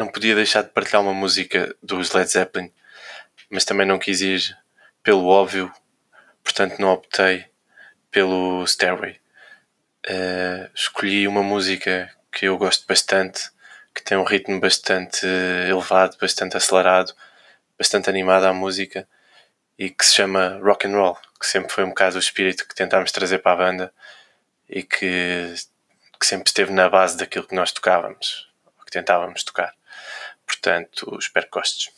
não podia deixar de partilhar uma música dos Led Zeppelin, mas também não quis ir pelo óbvio, portanto não optei pelo Stairway. Uh, escolhi uma música que eu gosto bastante, que tem um ritmo bastante elevado, bastante acelerado, bastante animada a música e que se chama Rock and Roll, que sempre foi um bocado o espírito que tentámos trazer para a banda e que, que sempre esteve na base daquilo que nós tocávamos, que tentávamos tocar. Portanto, espero que gostes.